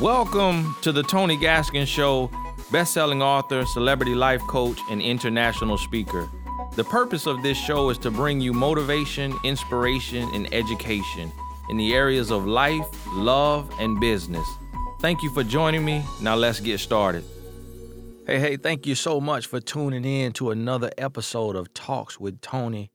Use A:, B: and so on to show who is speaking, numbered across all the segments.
A: Welcome to the Tony Gaskins Show, best-selling author, celebrity life coach, and international speaker. The purpose of this show is to bring you motivation, inspiration, and education in the areas of life, love, and business. Thank you for joining me. Now let's get started. Hey, hey, thank you so much for tuning in to another episode of Talks with Tony.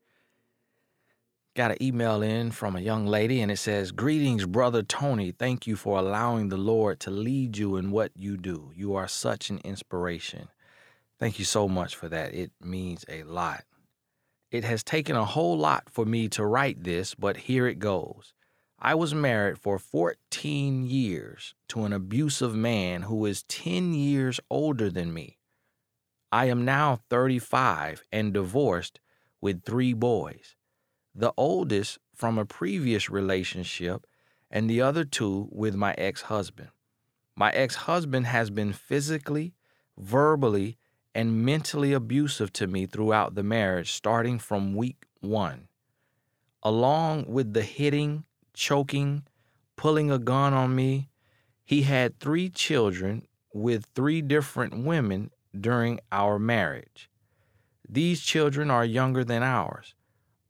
A: Got an email in from a young lady and it says, Greetings, brother Tony. Thank you for allowing the Lord to lead you in what you do. You are such an inspiration. Thank you so much for that. It means a lot. It has taken a whole lot for me to write this, but here it goes. I was married for 14 years to an abusive man who is 10 years older than me. I am now 35 and divorced with three boys the oldest from a previous relationship, and the other two with my ex husband. My ex husband has been physically, verbally, and mentally abusive to me throughout the marriage, starting from week one. Along with the hitting, choking, pulling a gun on me, he had three children with three different women during our marriage. These children are younger than ours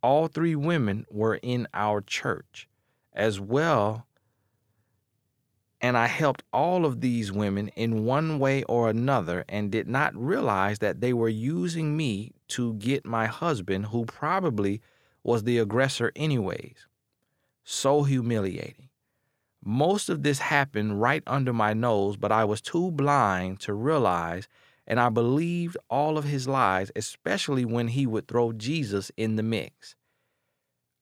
A: all three women were in our church as well. And I helped all of these women in one way or another and did not realize that they were using me to get my husband, who probably was the aggressor, anyways. So humiliating. Most of this happened right under my nose, but I was too blind to realize, and I believed all of his lies, especially when he would throw Jesus in the mix.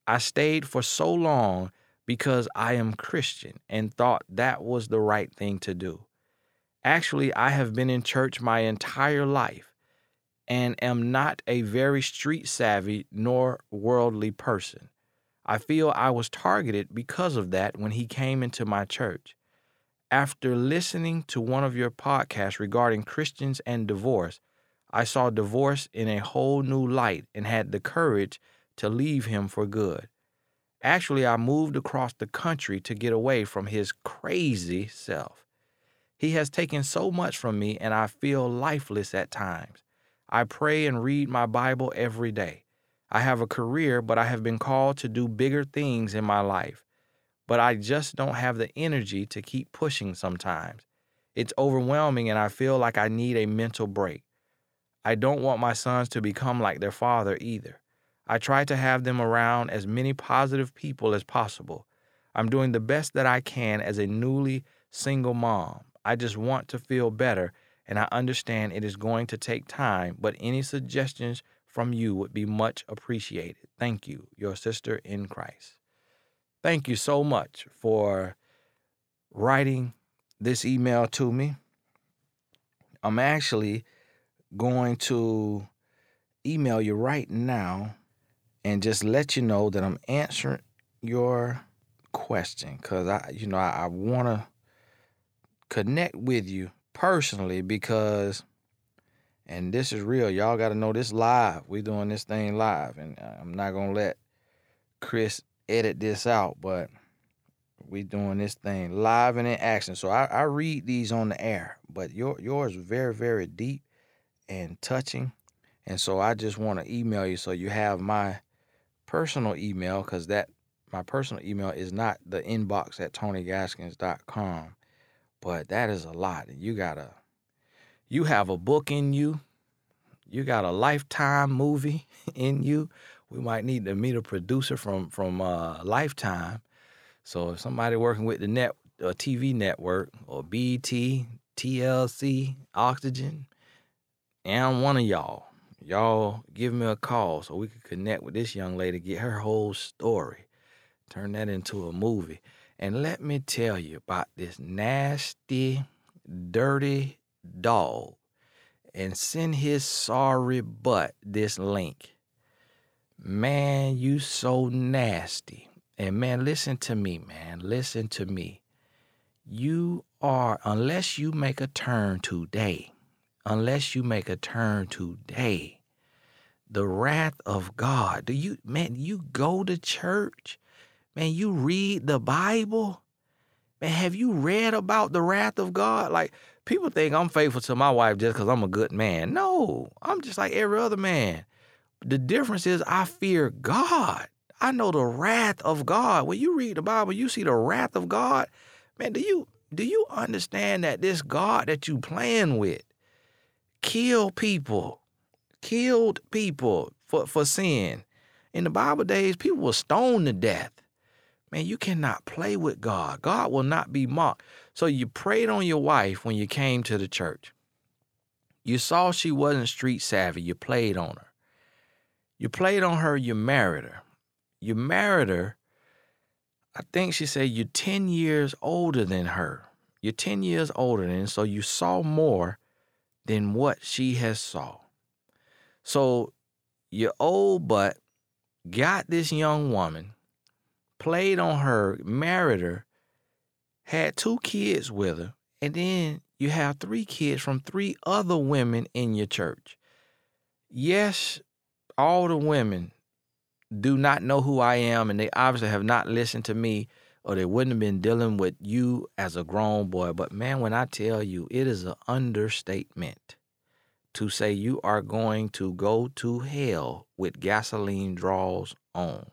A: I stayed for so long because I am Christian and thought that was the right thing to do. Actually, I have been in church my entire life and am not a very street savvy nor worldly person. I feel I was targeted because of that when he came into my church. After listening to one of your podcasts regarding Christians and divorce, I saw divorce in a whole new light and had the courage to leave him for good. Actually, I moved across the country to get away from his crazy self. He has taken so much from me, and I feel lifeless at times. I pray and read my Bible every day. I have a career, but I have been called to do bigger things in my life. But I just don't have the energy to keep pushing sometimes. It's overwhelming, and I feel like I need a mental break. I don't want my sons to become like their father either. I try to have them around as many positive people as possible. I'm doing the best that I can as a newly single mom. I just want to feel better, and I understand it is going to take time, but any suggestions from you would be much appreciated. Thank you, your sister in Christ. Thank you so much for writing this email to me. I'm actually going to email you right now and just let you know that I'm answering your question because I, you know, I, I want to connect with you personally because, and this is real. Y'all got to know this live. We're doing this thing live, and uh, I'm not gonna let Chris edit this out, but we doing this thing live and in action. So I, I read these on the air, but your yours very very deep and touching, and so I just want to email you so you have my personal email because that my personal email is not the inbox at tonygaskins.com but that is a lot you gotta you have a book in you. You got a lifetime movie in you we might need to meet a producer from from uh, lifetime so if somebody working with the net uh, tv network or bt tlc oxygen and one of y'all y'all give me a call so we can connect with this young lady, get her whole story, turn that into a movie. And let me tell you about this nasty, dirty dog and send his sorry butt this link. Man, you so nasty. And man, listen to me, man. Listen to me. You are, unless you make a turn today, unless you make a turn today. The wrath of God. Do you, man, you go to church? Man, you read the Bible? Man, have you read about the wrath of God? Like, people think I'm faithful to my wife just because I'm a good man. No, I'm just like every other man. The difference is I fear God. I know the wrath of God. When you read the Bible, you see the wrath of God. Man, do you do you understand that this God that you playing with killed people, killed people for, for sin? In the Bible days, people were stoned to death. Man, you cannot play with God. God will not be mocked. So you preyed on your wife when you came to the church. You saw she wasn't street savvy. You played on her. You played on her. You married her. You married her. I think she said you're 10 years older than her. You're 10 years older than, so you saw more than what she has saw. So your old butt got this young woman played on her, married her, had two kids with her, and then you have three kids from three other women in your church. Yes, all the women do not know who I am, and they obviously have not listened to me, or they wouldn't have been dealing with you as a grown boy. But man, when I tell you, it is an understatement to say you are going to go to hell with gasoline draws on.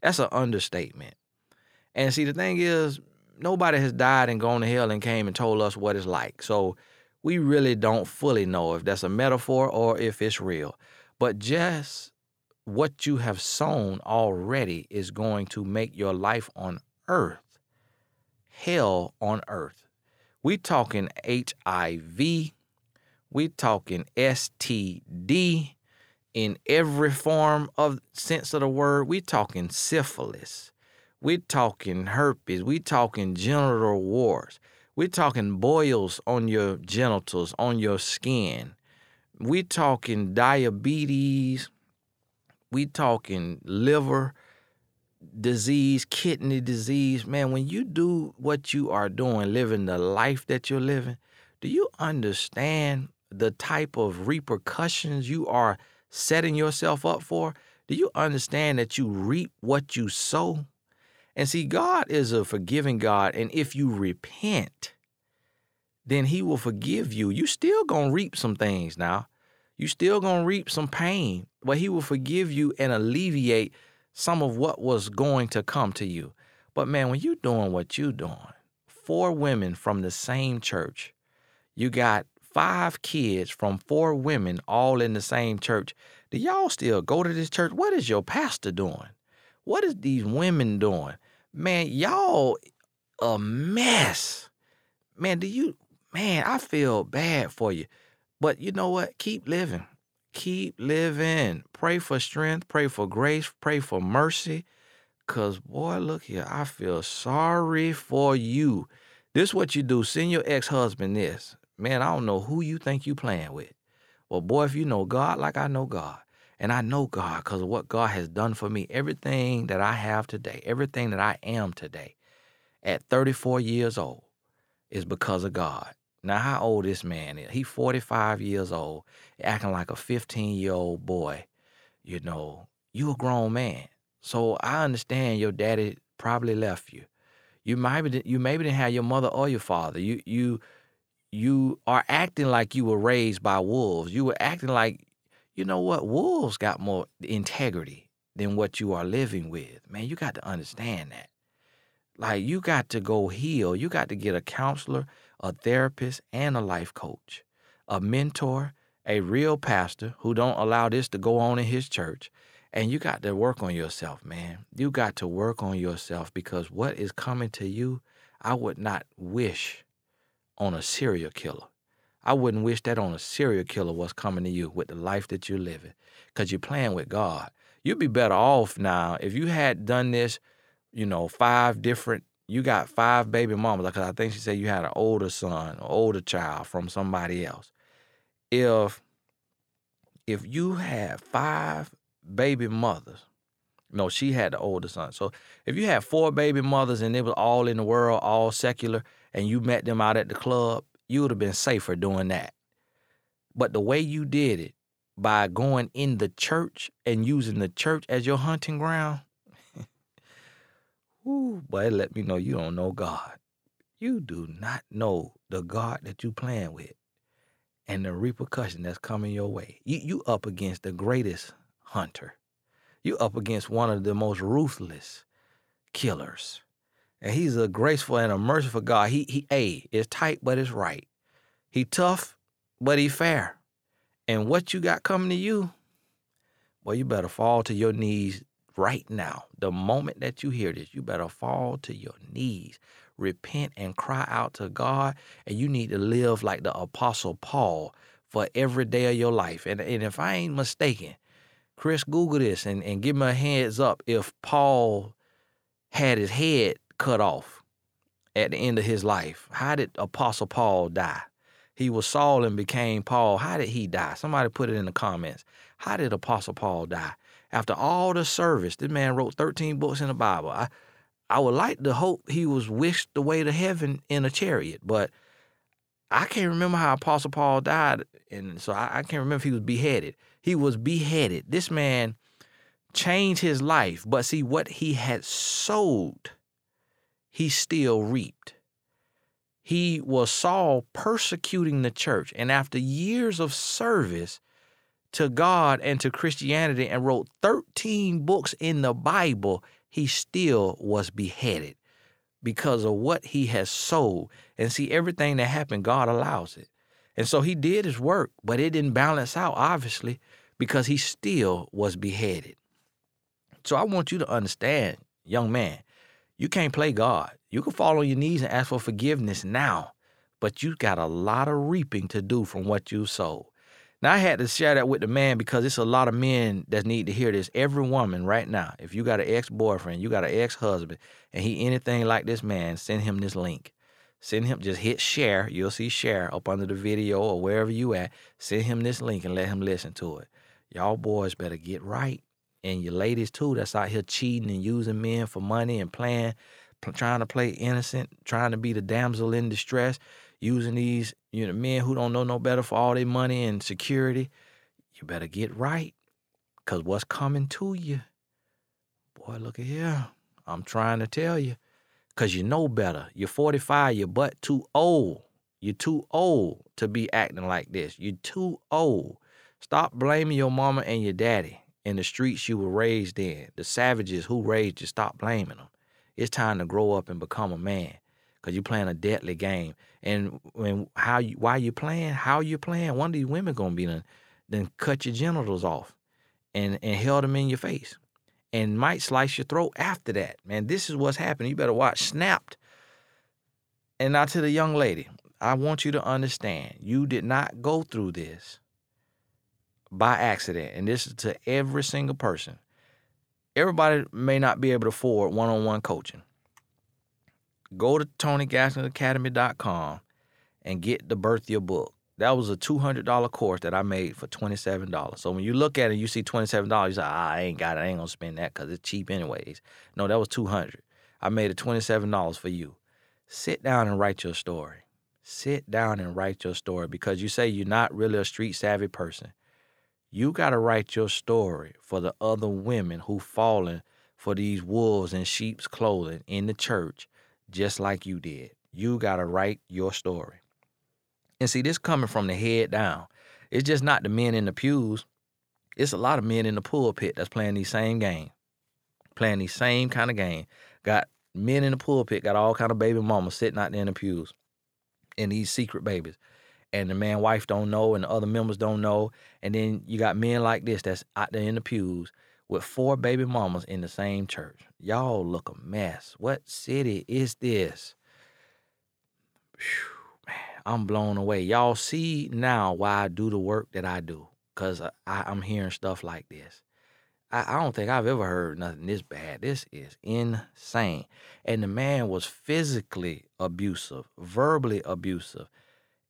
A: That's an understatement. And see, the thing is, nobody has died and gone to hell and came and told us what it's like. So we really don't fully know if that's a metaphor or if it's real. But just what you have sown already is going to make your life on earth hell on earth. We talking HIV, we talking STD in every form of sense of the word. We talking syphilis. We're talking herpes. We're talking genital warts. We're talking boils on your genitals, on your skin. We're talking diabetes. We're talking liver disease, kidney disease. Man, when you do what you are doing, living the life that you're living, do you understand the type of repercussions you are setting yourself up for? Do you understand that you reap what you sow? And see, God is a forgiving God. And if you repent, then He will forgive you. You still gonna reap some things now. You still gonna reap some pain, but He will forgive you and alleviate some of what was going to come to you. But man, when you doing what you doing, four women from the same church, you got five kids from four women all in the same church. Do y'all still go to this church? What is your pastor doing? What is these women doing? man, y'all a mess. Man, do you, man, I feel bad for you. But you know what? Keep living. Keep living. Pray for strength, pray for grace, pray for mercy. Cause boy, look here, I feel sorry for you. This what you do. Send your ex-husband this. Man, I don't know who you think you playing with. Well, boy, if you know God like I know God, and I know God because of what God has done for me. Everything that I have today, everything that I am today at 34 years old is because of God. Now, how old this man is? He's 45 years old, acting like a 15 year old boy. You know, you a grown man. So I understand your daddy probably left you. You maybe you maybe didn't have your mother or your father. You you you are acting like you were raised by wolves. You were acting like you know what? Wolves got more integrity than what you are living with. Man, you got to understand that. Like, you got to go heal. You got to get a counselor, a therapist, and a life coach, a mentor, a real pastor who don't allow this to go on in his church. And you got to work on yourself, man. You got to work on yourself because what is coming to you, I would not wish on a serial killer. I wouldn't wish that on a serial killer what's coming to you with the life that you're living because you're playing with God. You'd be better off now if you had done this, you know, five different, you got five baby mamas. Because I think she said you had an older son or older child from somebody else. If if you had five baby mothers, no, she had the older son. So if you had four baby mothers and they was all in the world, all secular, and you met them out at the club, you would have been safer doing that. But the way you did it, by going in the church and using the church as your hunting ground, Ooh, boy, let me know you don't know God. You do not know the God that you playing with and the repercussion that's coming your way. You you up against the greatest hunter. You up against one of the most ruthless killers. And he's a graceful and a merciful God. He he a is tight, but it's right. He tough, but he fair. And what you got coming to you, well, you better fall to your knees right now. The moment that you hear this, you better fall to your knees, repent and cry out to God. And you need to live like the Apostle Paul for every day of your life. And, and if I ain't mistaken, Chris, Google this and, and give me a heads up if Paul had his head cut off at the end of his life. How did Apostle Paul die? He was Saul and became Paul. How did he die? Somebody put it in the comments. How did Apostle Paul die? After all the service, this man wrote 13 books in the Bible. I, I would like to hope he was whisked away to heaven in a chariot, but I can't remember how Apostle Paul died, and so I, I can't remember if he was beheaded. He was beheaded. This man changed his life, but see what he had sowed, he still reaped. He was Saul persecuting the church, and after years of service to God and to Christianity, and wrote 13 books in the Bible, he still was beheaded because of what he has sowed. And see, everything that happened, God allows it. And so he did his work, but it didn't balance out, obviously, because he still was beheaded. So I want you to understand, young man, you can't play God. You can fall on your knees and ask for forgiveness now, but you've got a lot of reaping to do from what you've sowed. Now I had to share that with the man because it's a lot of men that need to hear this. Every woman right now, if you got an ex-boyfriend, you got an ex-husband, and he anything like this man, send him this link. Send him just hit share. You'll see share up under the video or wherever you at. Send him this link and let him listen to it. Y'all boys better get right. And your ladies too that's out here cheating and using men for money and playing, trying to play innocent, trying to be the damsel in distress using these you know men who don't know no better for all their money and security, you better get right. Cause what's coming to you, boy, look at here. I'm trying to tell you. Cause you know better. You're 45, you're but too old. You're too old to be acting like this. You're too old. Stop blaming your mama and your daddy in the streets you were raised in. The savages who raised you, stop blaming them. It's time to grow up and become a man because you're playing a deadly game. And when how you why you playing, how you playing, one of these women gonna be done, then cut your genitals off and and held them in your face. And might slice your throat after that. Man, this is what's happening. You better watch snapped. And now to the young lady, I want you to understand you did not go through this by accident. And this is to every single person. Everybody may not be able to afford one on one coaching go to TonyGaskinAcademy.com and get the Birth Your Book. That was a $200 course that I made for $27. So when you look at it, you see $27, you say, ah, I ain't got it. I ain't going to spend that because it's cheap anyways. No, that was 200 I made it $27 for you. Sit down and write your story. Sit down and write your story because you say you're not really a street savvy person. You got to write your story for the other women who fallen for these wolves in sheep's clothing in the church just like you did. You got to write your story. And see, this coming from the head down. It's just not the men in the pews. It's a lot of men in the pulpit that's playing these same game, playing these same kind of game. Got men in the pulpit, got all kind of baby mamas sitting out there in the pews, and these secret babies. And the man wife don't know, and the other members don't know. And then you got men like this that's out there in the pews with four baby mamas in the same church. Y'all look a mess. What city is this? Whew, man, I'm blown away. Y'all see now why I do the work that I do because I, am hearing stuff like this. I, I don't think I've ever heard nothing this bad. This is insane. And the man was physically abusive, verbally abusive,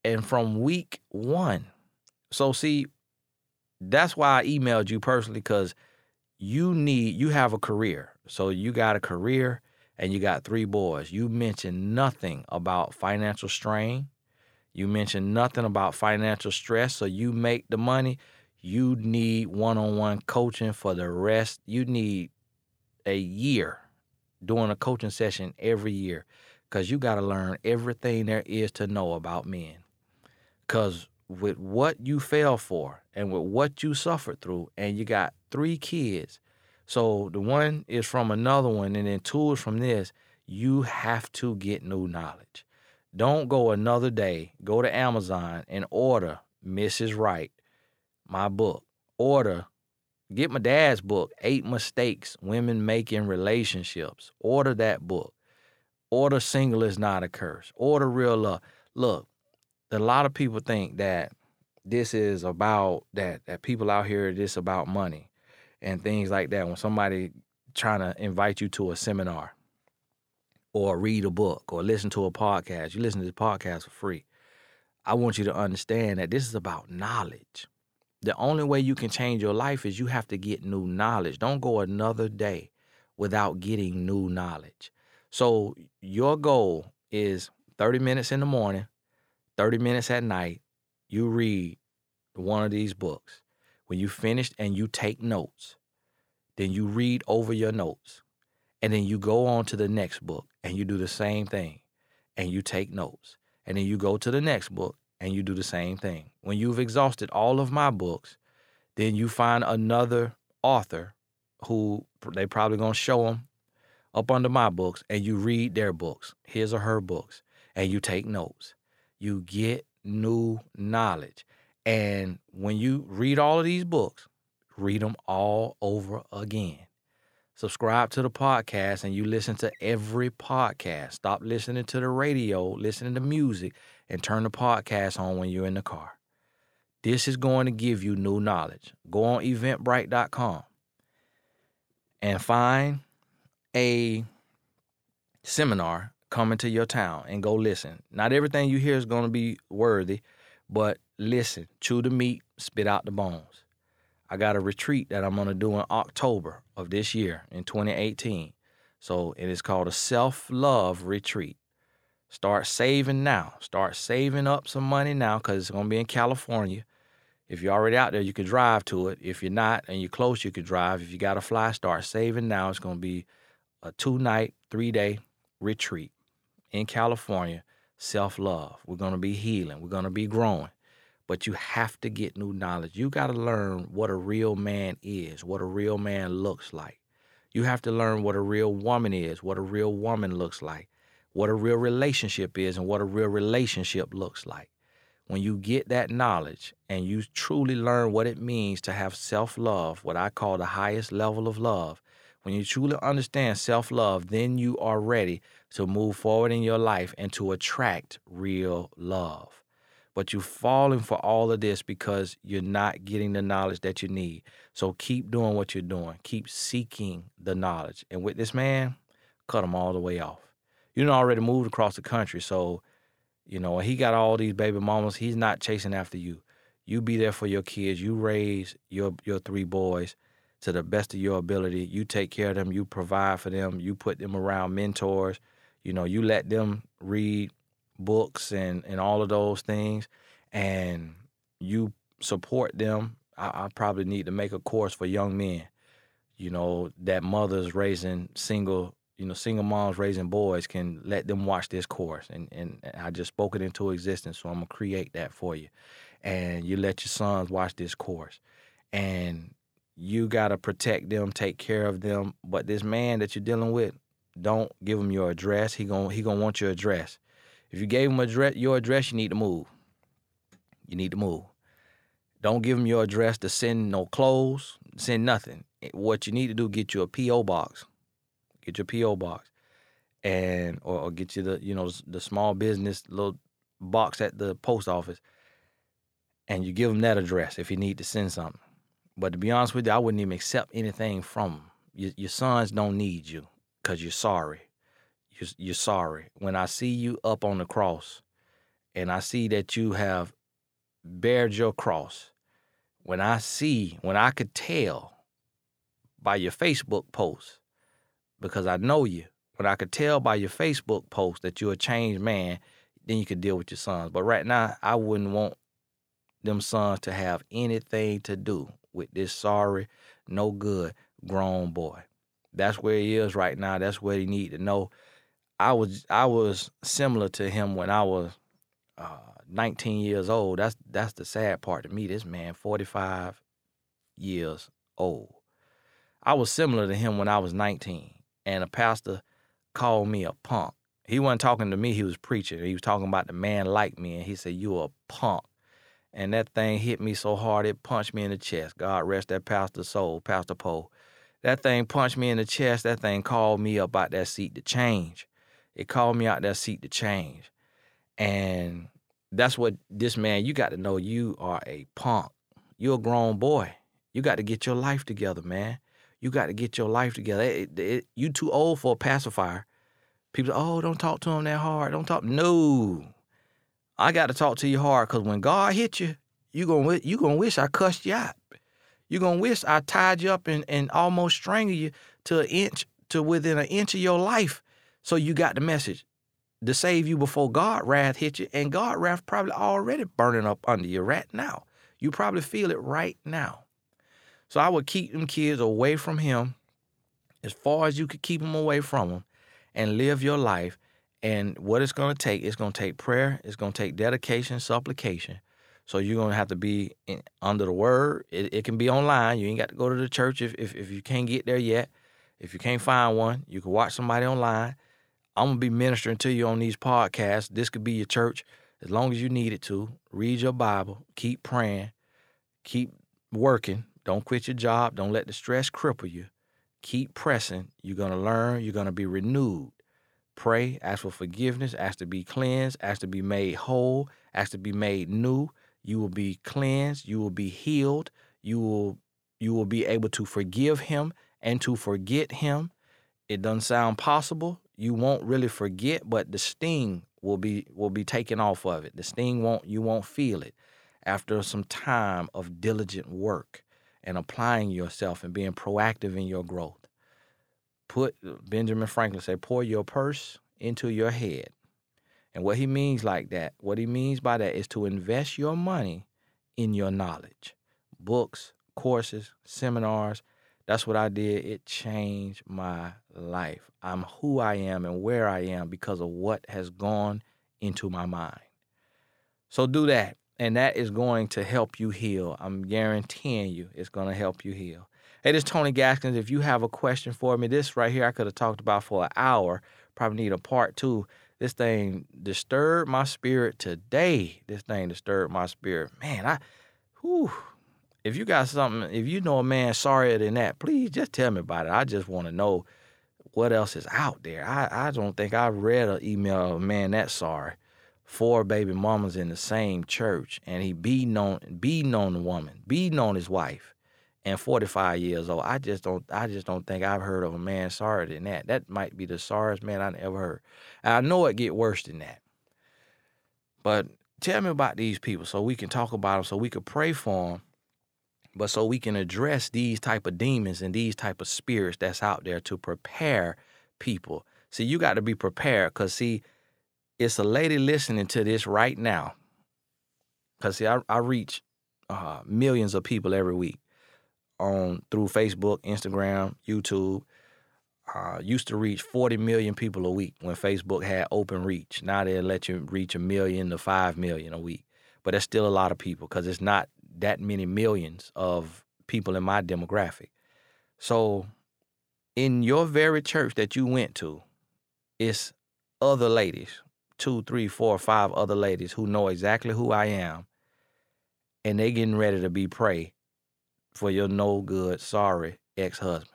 A: and from week one. So, see, that's why I emailed you personally because you need you have a career. So you got a career and you got three boys. You mentioned nothing about financial strain. You mentioned nothing about financial stress. So you make the money. You need one-on-one coaching for the rest. You need a year doing a coaching session every year because you got to learn everything there is to know about men. Because with what you fell for and with what you suffered through, and you got three kids, so the one is from another one, and then two is from this, you have to get new knowledge. Don't go another day, go to Amazon and order Mrs. Wright, my book. Order, get my dad's book, Eight Mistakes Women Make in Relationships. Order that book. Order Single is Not a Curse. Order Real Love. Look, a lot of people think that this is about that that people out here this about money and things like that. When somebody trying to invite you to a seminar or read a book or listen to a podcast you listen to the podcast for free. I want you to understand that this is about knowledge. The only way you can change your life is you have to get new knowledge. Don't go another day without getting new knowledge. So your goal is 30 minutes in the morning 30 minutes at night, you read one of these books. When you finish and you take notes, then you read over your notes. And then you go on to the next book and you do the same thing and you take notes. And then you go to the next book and you do the same thing. When you've exhausted all of my books, then you find another author who they probably going to show them up under my books and you read their books, his or her books, and you take notes you get new knowledge. And when you read all of these books, read them all over again. Subscribe to the podcast and you listen to every podcast. Stop listening to the radio, listening to music, and turn the podcast on when you're in the car. This is going to give you new knowledge. Go on eventbrite.com and find a seminar come into your town and go listen. Not everything you hear is going to be worthy, but listen, chew the meat, spit out the bones. I got a retreat that I'm going to do in October of this year in 2018. So it is called a self love retreat. Start saving now. Start saving up some money now because it's going to be in California. If you're already out there, you can drive to it. If you're not and you're close, you can drive. If you got to fly, start saving now. It's going to be a two night, three day retreat in California, self love. We're going to be healing. We're going to be growing. But you have to get new knowledge. You got to learn what a real man is, what a real man looks like. You have to learn what a real woman is, what a real woman looks like, what a real relationship is, and what a real relationship looks like. When you get that knowledge and you truly learn what it means to have self love, what I call the highest level of love, when you truly understand self love, then you are ready to move forward in your life and to attract real love. But you're falling for all of this because you're not getting the knowledge that you need. So keep doing what you're doing. Keep seeking the knowledge. And with this man, cut him all the way off. You already moved across the country. So, you know, he got all these baby mamas. He's not chasing after you. You be there for your kids. You raise your your three boys to the best of your ability. You take care of them. You provide for them. You put them around mentors you know, you let them read books and, and all of those things, and you support them. I, I probably need to make a course for young men, you know, that mothers raising single, you know, single moms raising boys can let them watch this course. And, and I just spoke it into existence, so I'm to create that for you. And you let your sons watch this course. And you got to protect them, take care of them. But this man that you're dealing with, don't give him your address. He gon' he gonna want your address. If you gave him address, your address, you need to move. You need to move. Don't give him your address to send no clothes, send nothing. Eh, what you need to do, get you a PO box. Get your PO box, and or, or get you the you know the small business little box at the post office, and you give him that address if you need to send something. But to be honest with you, I wouldn't even accept anything from him. Your, your sons don't need you because you're sorry. You're, you're sorry. When I see you up on the cross and I see that you have bared your cross, when I see, when I could tell by your Facebook post, because I know you, when I could tell by your Facebook post that you're a changed man, then you could deal with your sons. But right now, I wouldn't want them sons to have anything to do with this sorry, no good grown boy. That's where he is right now. That's what he need to know.
B: I was I was similar to him when I was uh, 19 years old. That's that's the sad part to me. This man, 45 years old. I was similar to him when I was 19, and a pastor called me a punk. He wasn't talking to me, he was preaching. He was talking about the man like me, and he said, You a punk. And that thing hit me so hard it punched me in the chest. God rest that pastor's soul, Pastor Poe. That thing punched me in the chest. That thing called me up out that seat to change. It called me out that seat to change. And that's what this man, you got to know you are a punk. You're a grown boy. You got to get your life together, man. You got to get your life together. It, it, you too old for a pacifier. People, say, oh, don't talk to him that hard. Don't talk. No, I got to talk to you hard because when God hit you, you gonna you gonna wish I cussed you out. You gonna wish I tied you up and, and almost strangled you to an inch to within an inch of your life. So you got the message to save you before God wrath hit you, and God wrath probably already burning up under you right now. You probably feel it right now. So I would keep them kids away from him as far as you could keep them away from him and live your life. And what it's going to take, it's going to take prayer, it's going to take dedication, supplication. So you're to have to be in, under the word. It, it, can be online. You ain't got to go to the church if, if, if you can't get there yet. If you can't find one, you can watch somebody online. I'm to be ministering to you on these podcasts. This could be your church as long as you need it to. Read your Bible, keep praying, keep working, don't quit your job. Don't let the stress cripple you. Keep pressing. You're to learn. You're to be renewed. Pray, ask for forgiveness, ask to be cleansed, ask to be made whole, ask to be made new. You will be cleansed, you will be healed, you will you will be able to forgive him and to forget him. It doesn't sound possible. You won't really forget, but the sting will be will be taken off of it. The sting won't you won't feel it after some time of diligent work and applying yourself and being proactive in your growth. Put Benjamin Franklin say, pour your purse into your head. And what he means like that, what he means by that is to invest your money in your knowledge. Books, courses, seminars. That's what I did. It changed my life. I'm who I am and where I am because of what has gone into my mind. So do that and that is going to help you heal. I'm guaranteeing you it's going to help you heal. Hey, this is Tony Gaskins. If you have a question for me, this right here I could have talked about for an hour. Probably need a part two. This thing disturbed my spirit today. This thing disturbed my spirit. Man, I, whew. If you got something, if you know a man sorrier than that, please just tell me about it. I just want to know what else is out there. I, I don't think I've read an email of man that sorry four baby mamas in the same church and he beating on beating on the woman, beating on his wife, and 45 years old. I just don't I just don't think I've heard of a man sorrier than that. That might be the sorriest man I've ever heard. And I know it get worse than that. But tell me about these people so we can talk about them, so we can pray for them, but so we can address these type of demons and these type of spirits that's out there to prepare people. See, you got to be prepared because see it's a lady listening to this right now. Cause see, I, I reach uh, millions of people every week on through Facebook, Instagram, YouTube. Uh, used to reach 40 million people a week when Facebook had open reach. Now they let you reach a million to five million a week, but that's still a lot of people because it's not that many millions of people in my demographic. So, in your very church that you went to, it's other ladies two, three, four, five other ladies who know exactly who I am, and they getting ready to be prey for your no good, sorry ex husband.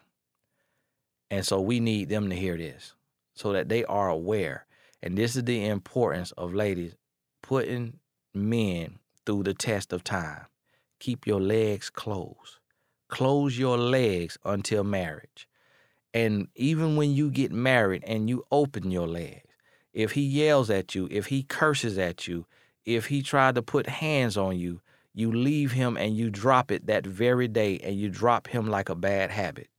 B: And so we need them to hear this so that they are aware. And this is the importance of ladies putting men through the test of time. Keep your legs closed. Close your legs until marriage. And even when you get married and you open your legs, if he yells at you, if he curses at you, if he tried to put hands on you, you leave him and you drop it that very day and you drop him like a bad habit.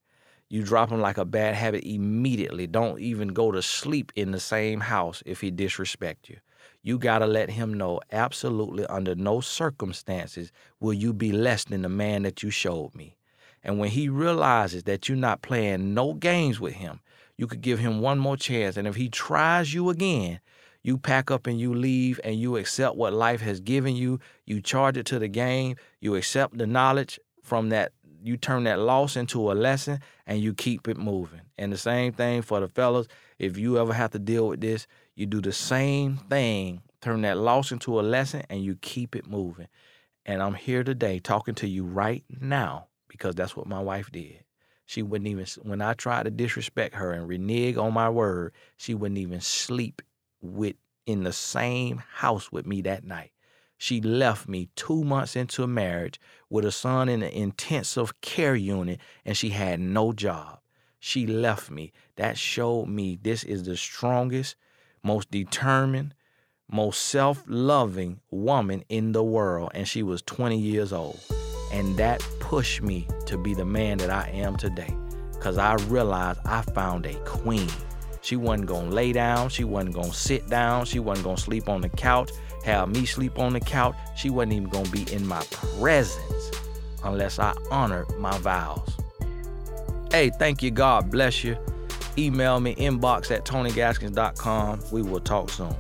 B: You drop him like a bad habit immediately. Don't even go to sleep in the same house if he disrespect you. You got to let him know absolutely under no circumstances will you be less than the man that you showed me. And when he realizes that you're not playing no games with him, You could give him one more chance. And if he tries you again, you pack up and you leave and you accept what life has given you. You charge it to the game. You accept the knowledge from that. You turn that loss into a lesson and you keep it moving. And the same thing for the fellas. If you ever have to deal with this, you do the same thing. Turn that loss into a lesson and you keep it moving. And I'm here today talking to you right now because that's what my wife did. She wouldn't even, when I tried to disrespect her and renege on my word, she wouldn't even sleep with in the same house with me that night. She left me two months into a marriage with a son in an intensive care unit and she had no job. She left me. That showed me this is the strongest, most determined, most self loving woman in the world. And she was 20 years old. And that pushed me to be the man that I am today because I realized I found a queen. She wasn't gonna lay down, she wasn't gonna sit down, she wasn't gonna sleep on the couch, have me sleep on the couch. She wasn't even gonna be in my presence unless I honored my vows. Hey, thank you. God bless you. Email me inbox at tonygaskins.com. We will talk soon.